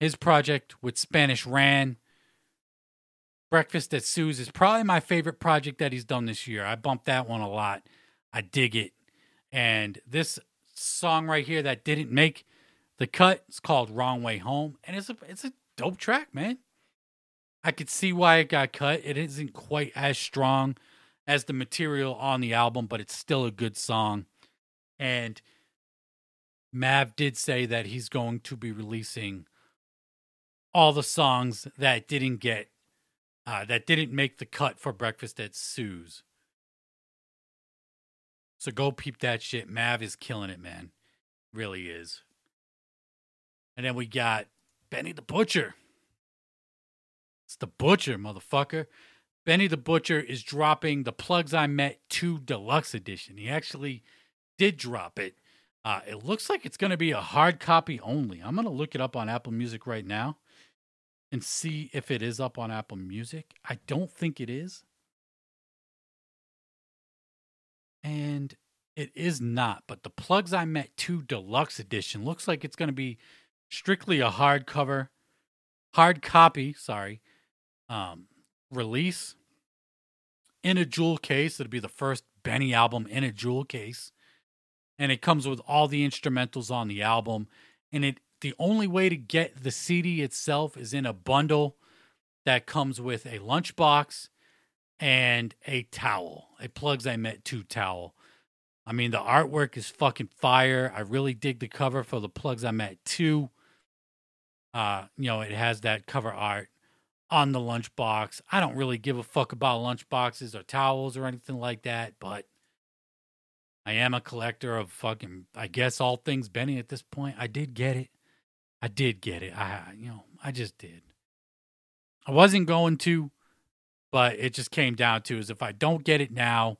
S1: His project with Spanish Ran. Breakfast at Sue's is probably my favorite project that he's done this year. I bumped that one a lot. I dig it. And this song right here that didn't make the cut is called Wrong Way Home. And it's a it's a dope track, man. I could see why it got cut. It isn't quite as strong as the material on the album, but it's still a good song. And Mav did say that he's going to be releasing all the songs that didn't get uh, that didn't make the cut for Breakfast at Sue's. So go peep that shit. Mav is killing it, man. Really is. And then we got Benny the Butcher. It's the Butcher, motherfucker. Benny the Butcher is dropping the Plugs I Met 2 Deluxe Edition. He actually did drop it. Uh, it looks like it's going to be a hard copy only. I'm going to look it up on Apple Music right now and see if it is up on Apple Music. I don't think it is. And it is not, but the Plugs I Met 2 Deluxe Edition looks like it's going to be strictly a hardcover, hard copy, sorry, um, release in a jewel case. It'll be the first Benny album in a jewel case. And it comes with all the instrumentals on the album. And it the only way to get the CD itself is in a bundle that comes with a lunchbox and a towel, a Plugs I Met 2 towel. I mean, the artwork is fucking fire. I really dig the cover for the Plugs I Met 2. Uh, you know, it has that cover art on the lunchbox. I don't really give a fuck about lunchboxes or towels or anything like that, but I am a collector of fucking, I guess, all things Benny at this point. I did get it. I did get it. I, you know, I just did. I wasn't going to, but it just came down to is if I don't get it now,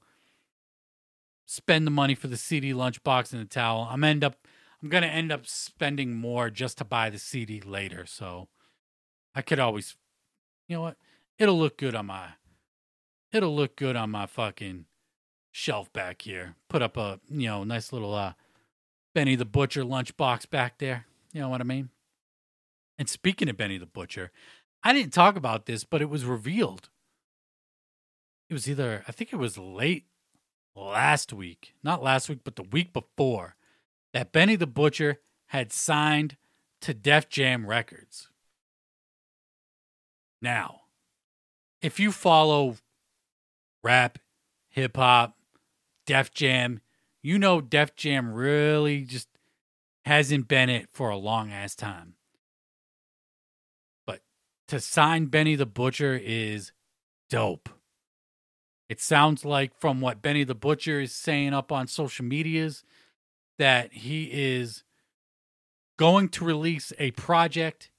S1: spend the money for the CD lunchbox and the towel, I'm end up, I'm gonna end up spending more just to buy the CD later. So I could always, you know what? It'll look good on my, it'll look good on my fucking shelf back here. Put up a, you know, nice little uh Benny the Butcher lunchbox back there. You know what I mean? And speaking of Benny the Butcher, I didn't talk about this, but it was revealed. It was either, I think it was late last week, not last week, but the week before, that Benny the Butcher had signed to Def Jam Records. Now, if you follow rap, hip hop, Def Jam, you know Def Jam really just hasn't been it for a long ass time. But to sign Benny the Butcher is dope. It sounds like from what Benny the Butcher is saying up on social medias that he is going to release a project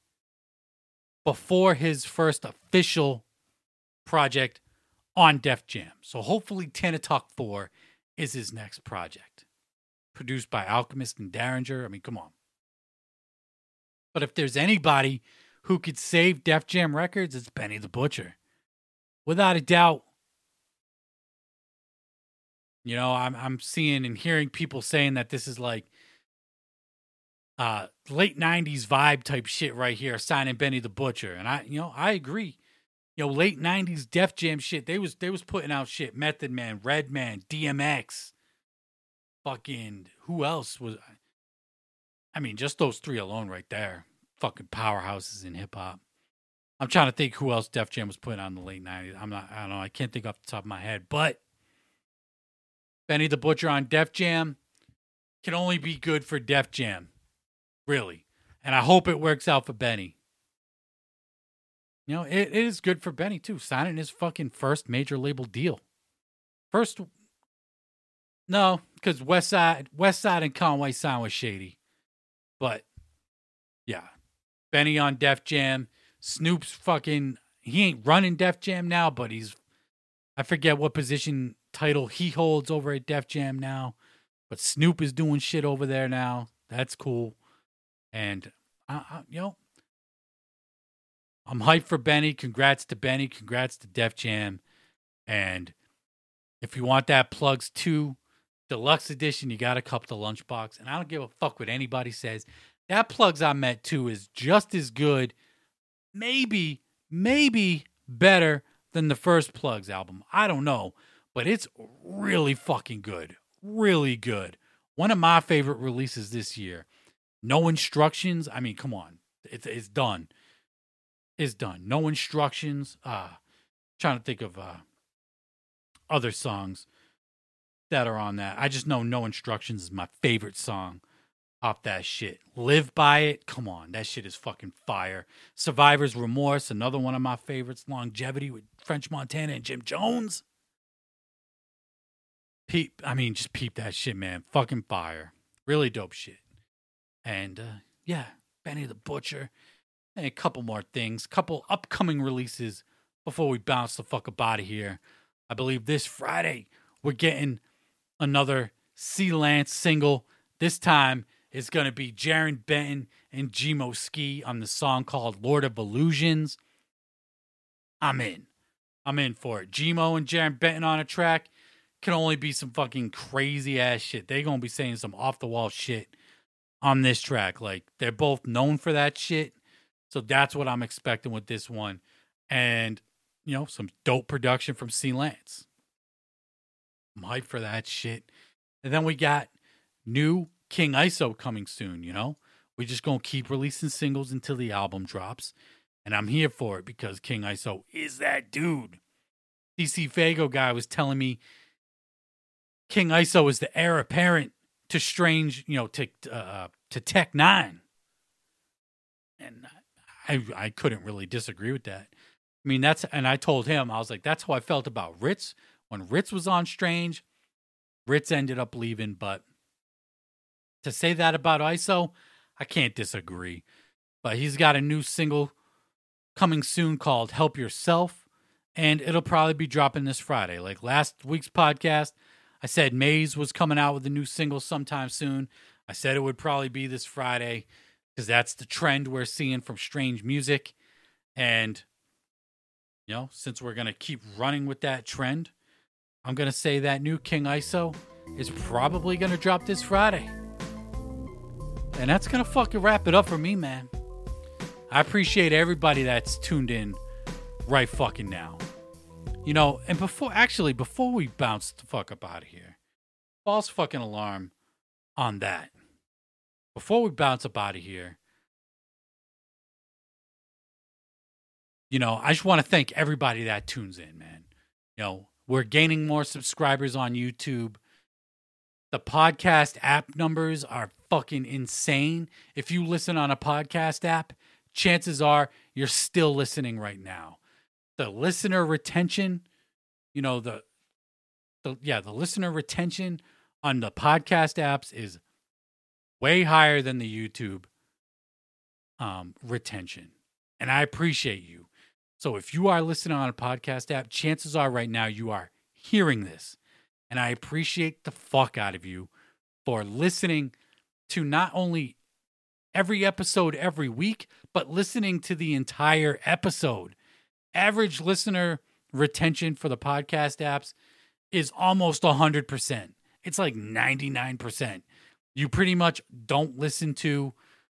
S1: before his first official project on Def Jam. So hopefully Talk 4 is his next project produced by Alchemist and Daringer. I mean, come on. But if there's anybody who could save Def Jam Records, it's Benny the Butcher. Without a doubt. You know, I'm I'm seeing and hearing people saying that this is like uh late 90s vibe type shit right here signing Benny the Butcher. And I you know, I agree. You know, late 90s Def Jam shit. They was they was putting out shit Method Man, Redman, DMX, fucking who else was I mean, just those three alone right there. Fucking powerhouses in hip hop. I'm trying to think who else Def Jam was putting on in the late 90s. I'm not I don't know, I can't think off the top of my head, but Benny the Butcher on Def Jam can only be good for Def Jam. Really. And I hope it works out for Benny. You know, it, it is good for Benny too, signing his fucking first major label deal. First no, because West Side, West Side, and Conway signed with shady. But yeah, Benny on Def Jam. Snoop's fucking. He ain't running Def Jam now, but he's. I forget what position title he holds over at Def Jam now, but Snoop is doing shit over there now. That's cool, and I, I, you know, I'm hyped for Benny. Congrats to Benny. Congrats to Def Jam, and if you want that plugs two deluxe edition, you got to cup the lunchbox. And I don't give a fuck what anybody says. That plugs I met too is just as good, maybe, maybe better than the first plugs album. I don't know, but it's really fucking good. Really good. One of my favorite releases this year. No instructions. I mean, come on. It's it's done. It's done. No instructions. Uh trying to think of uh other songs that are on that. I just know No Instructions is my favorite song off that shit. Live by it. Come on, that shit is fucking fire. Survivor's Remorse, another one of my favorites. Longevity with French Montana and Jim Jones. Peep, I mean, just peep that shit, man. Fucking fire. Really dope shit. And uh, yeah, Benny the Butcher. And a couple more things. Couple upcoming releases before we bounce the fuck up out of here, I believe this Friday we're getting another C Lance single. This time it's to be Jarren Benton and Gmo Skee on the song called Lord of Illusions. I'm in. I'm in for it. Gmo and Jarren Benton on a track can only be some fucking crazy ass shit. They gonna be saying some off the wall shit on this track. Like they're both known for that shit. So that's what I'm expecting with this one. And, you know, some dope production from C Lance. I'm hyped for that shit. And then we got new King ISO coming soon, you know? We just gonna keep releasing singles until the album drops. And I'm here for it because King ISO is that dude. DC Fago guy was telling me King ISO is the heir apparent to Strange, you know, to uh, to Tech N9ne, and I I couldn't really disagree with that. I mean, that's and I told him I was like, that's how I felt about Rittz when Rittz was on Strange. Rittz ended up leaving, but to say that about ISO, I can't disagree. But he's got a new single coming soon called Help Yourself, and it'll probably be dropping this Friday. Like last week's podcast, I said Maez was coming out with a new single sometime soon. I said it would probably be this Friday because that's the trend we're seeing from Strange Music. And, you know, since we're going to keep running with that trend, I'm going to say that new King ISO is probably going to drop this Friday. And that's going to fucking wrap it up for me, man. I appreciate everybody that's tuned in right fucking now. You know, and before actually before we bounce the fuck up out of here, false fucking alarm on that. Before we bounce up out of here, you know, I just want to thank everybody that tunes in, man. You know, we're gaining more subscribers on YouTube. The podcast app numbers are fucking insane. If you listen on a podcast app, chances are you're still listening right now the listener retention, you know, the the yeah, the listener retention on the podcast apps is way higher than the YouTube um retention. And I appreciate you. So if you are listening on a podcast app, chances are right now you are hearing this. And I appreciate the fuck out of you for listening to not only every episode every week, but listening to the entire episode average listener retention for the podcast apps is almost 100%. It's like 99%. You pretty much don't listen to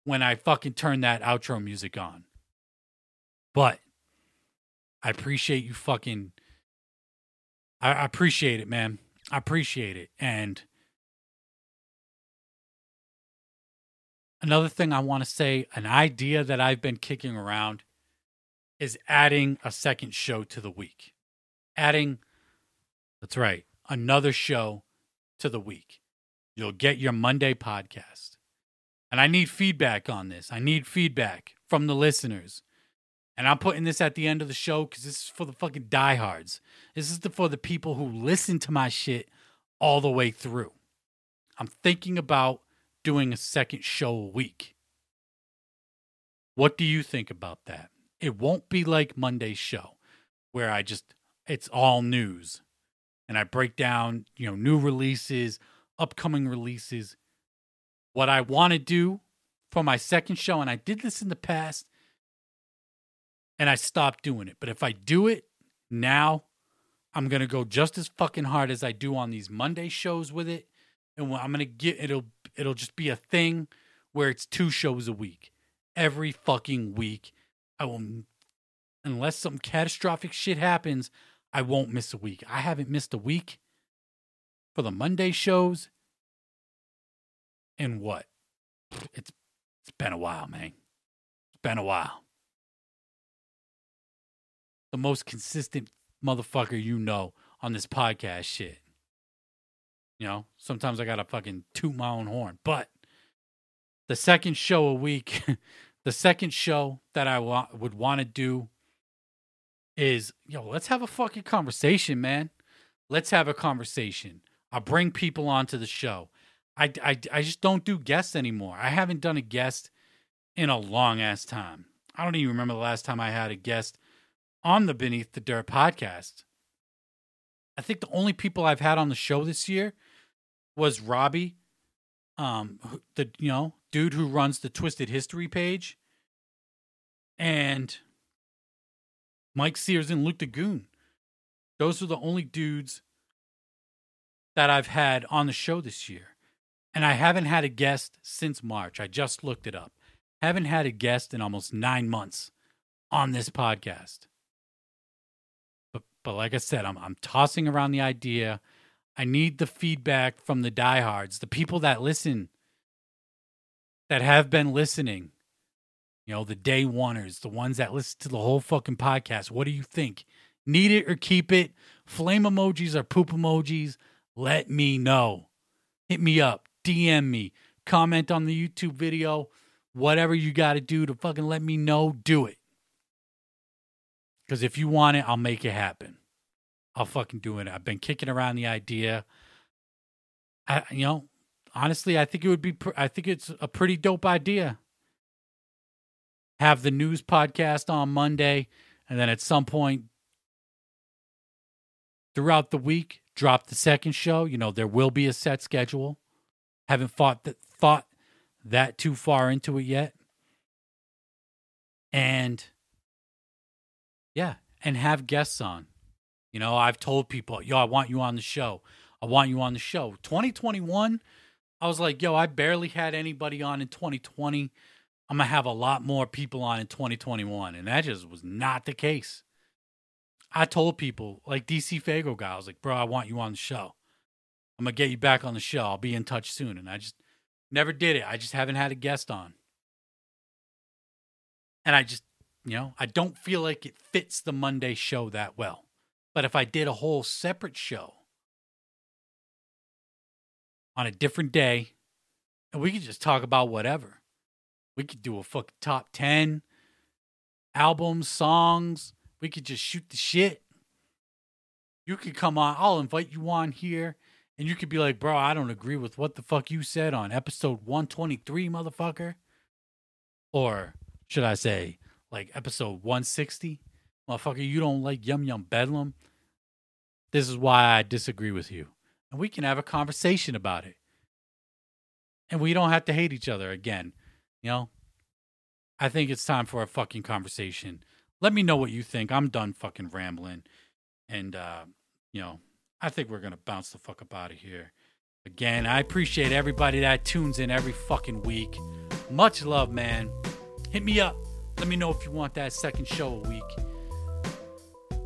S1: when I fucking turn that outro music on. But I appreciate you fucking. I appreciate it, man. I appreciate it. And another thing I want to say an idea that I've been kicking around is adding a second show to the week. Adding, that's right, another show to the week. You'll get your Monday podcast. And I need feedback on this. I need feedback from the listeners. And I'm putting this at the end of the show because this is for the fucking diehards. This is the, for the people who listen to my shit all the way through. I'm thinking about doing a second show a week. What do you think about that? It won't be like Monday's show where I just it's all news and I break down, you know, new releases, upcoming releases. What I want to do for my second show and I did this in the past and I stopped doing it. But if I do it now, I'm going to go just as fucking hard as I do on these Monday shows with it. And I'm going to get it'll it'll just be a thing where it's two shows a week. Every fucking week I will, unless some catastrophic shit happens, I won't miss a week. I haven't missed a week for the Monday shows. And what? It's it's been a while, man. It's been a while. The most consistent motherfucker you know on this podcast shit. You know, sometimes I gotta fucking toot my own horn. But the second show a week (laughs) The second show that I wa- would want to do is, yo, let's have a fucking conversation, man. Let's have a conversation. I'll bring people onto the show. I, I, I just don't do guests anymore. I haven't done a guest in a long ass time. I don't even remember the last time I had a guest on the Beneath the Dirt podcast. I think the only people I've had on the show this year was Robbie, um, the you know dude who runs the Twiztid History page, and Mike Sears and Luke Dagoon. Those are the only dudes that I've had on the show this year. And I haven't had a guest since March. I just looked it up. Haven't had a guest in almost nine months on this podcast. But but like I said, I'm I'm tossing around the idea. I need the feedback from the diehards, the people that listen, that have been listening. You know, the day oneers, the ones that listen to the whole fucking podcast. What do you think? Need it or keep it? Flame emojis or poop emojis? Let me know. Hit me up. DM me. Comment on the YouTube video. Whatever you got to do to fucking let me know, do it. Because if you want it, I'll make it happen. I'll fucking do it. I've been kicking around the idea. I, you know, honestly, I think it would be. I think it's a pretty dope idea. Have the news podcast on Monday, and then at some point throughout the week, drop the second show. You know, there will be a set schedule. Haven't thought that thought that too far into it yet. And yeah, and have guests on. You know, I've told people, yo, I want you on the show. I want you on the show. 2021, I was like, yo, I barely had anybody on in 2020. I'm going to have a lot more people on in 2021. And that just was not the case. I told people, like DC Fago guy, I was like, bro, I want you on the show. I'm going to get you back on the show. I'll be in touch soon. And I just never did it. I just haven't had a guest on. And I just, you know, I don't feel like it fits the Monday show that well. But if I did a whole separate show on a different day, and we could just talk about whatever. We could do a fucking top 10 albums, songs. We could just shoot the shit. You could come on. I'll invite you on here. And you could be like, bro, I don't agree with what the fuck you said on episode 123, motherfucker. Or should I say, like episode 160? Motherfucker, you don't like Yum Yum Bedlam? This is why I disagree with you. And we can have a conversation about it. And we don't have to hate each other again. You know? I think it's time for a fucking conversation. Let me know what you think. I'm done fucking rambling. And, uh, you know, I think we're going to bounce the fuck up out of here. Again, I appreciate everybody that tunes in every fucking week. Much love, man. Hit me up. Let me know if you want that second show a week.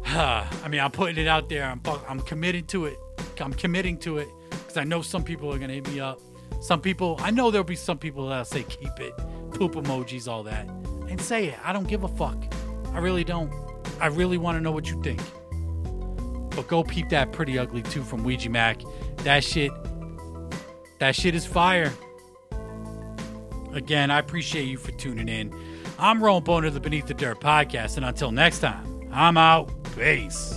S1: (sighs) I mean, I'm putting it out there. I'm I'm committed to it. I'm committing to it because I know some people are gonna hit me up. Some people, I know there'll be some people that'll say keep it, poop emojis, all that, and say it. I don't give a fuck. I really don't. I really want to know what you think. But go peep that pretty ugly too from Ouija Macc. That shit, that shit is fire. Again, I appreciate you for tuning in. I'm Rowan Boner, the Beneath the Dirt podcast, and until next time, I'm out. Peace.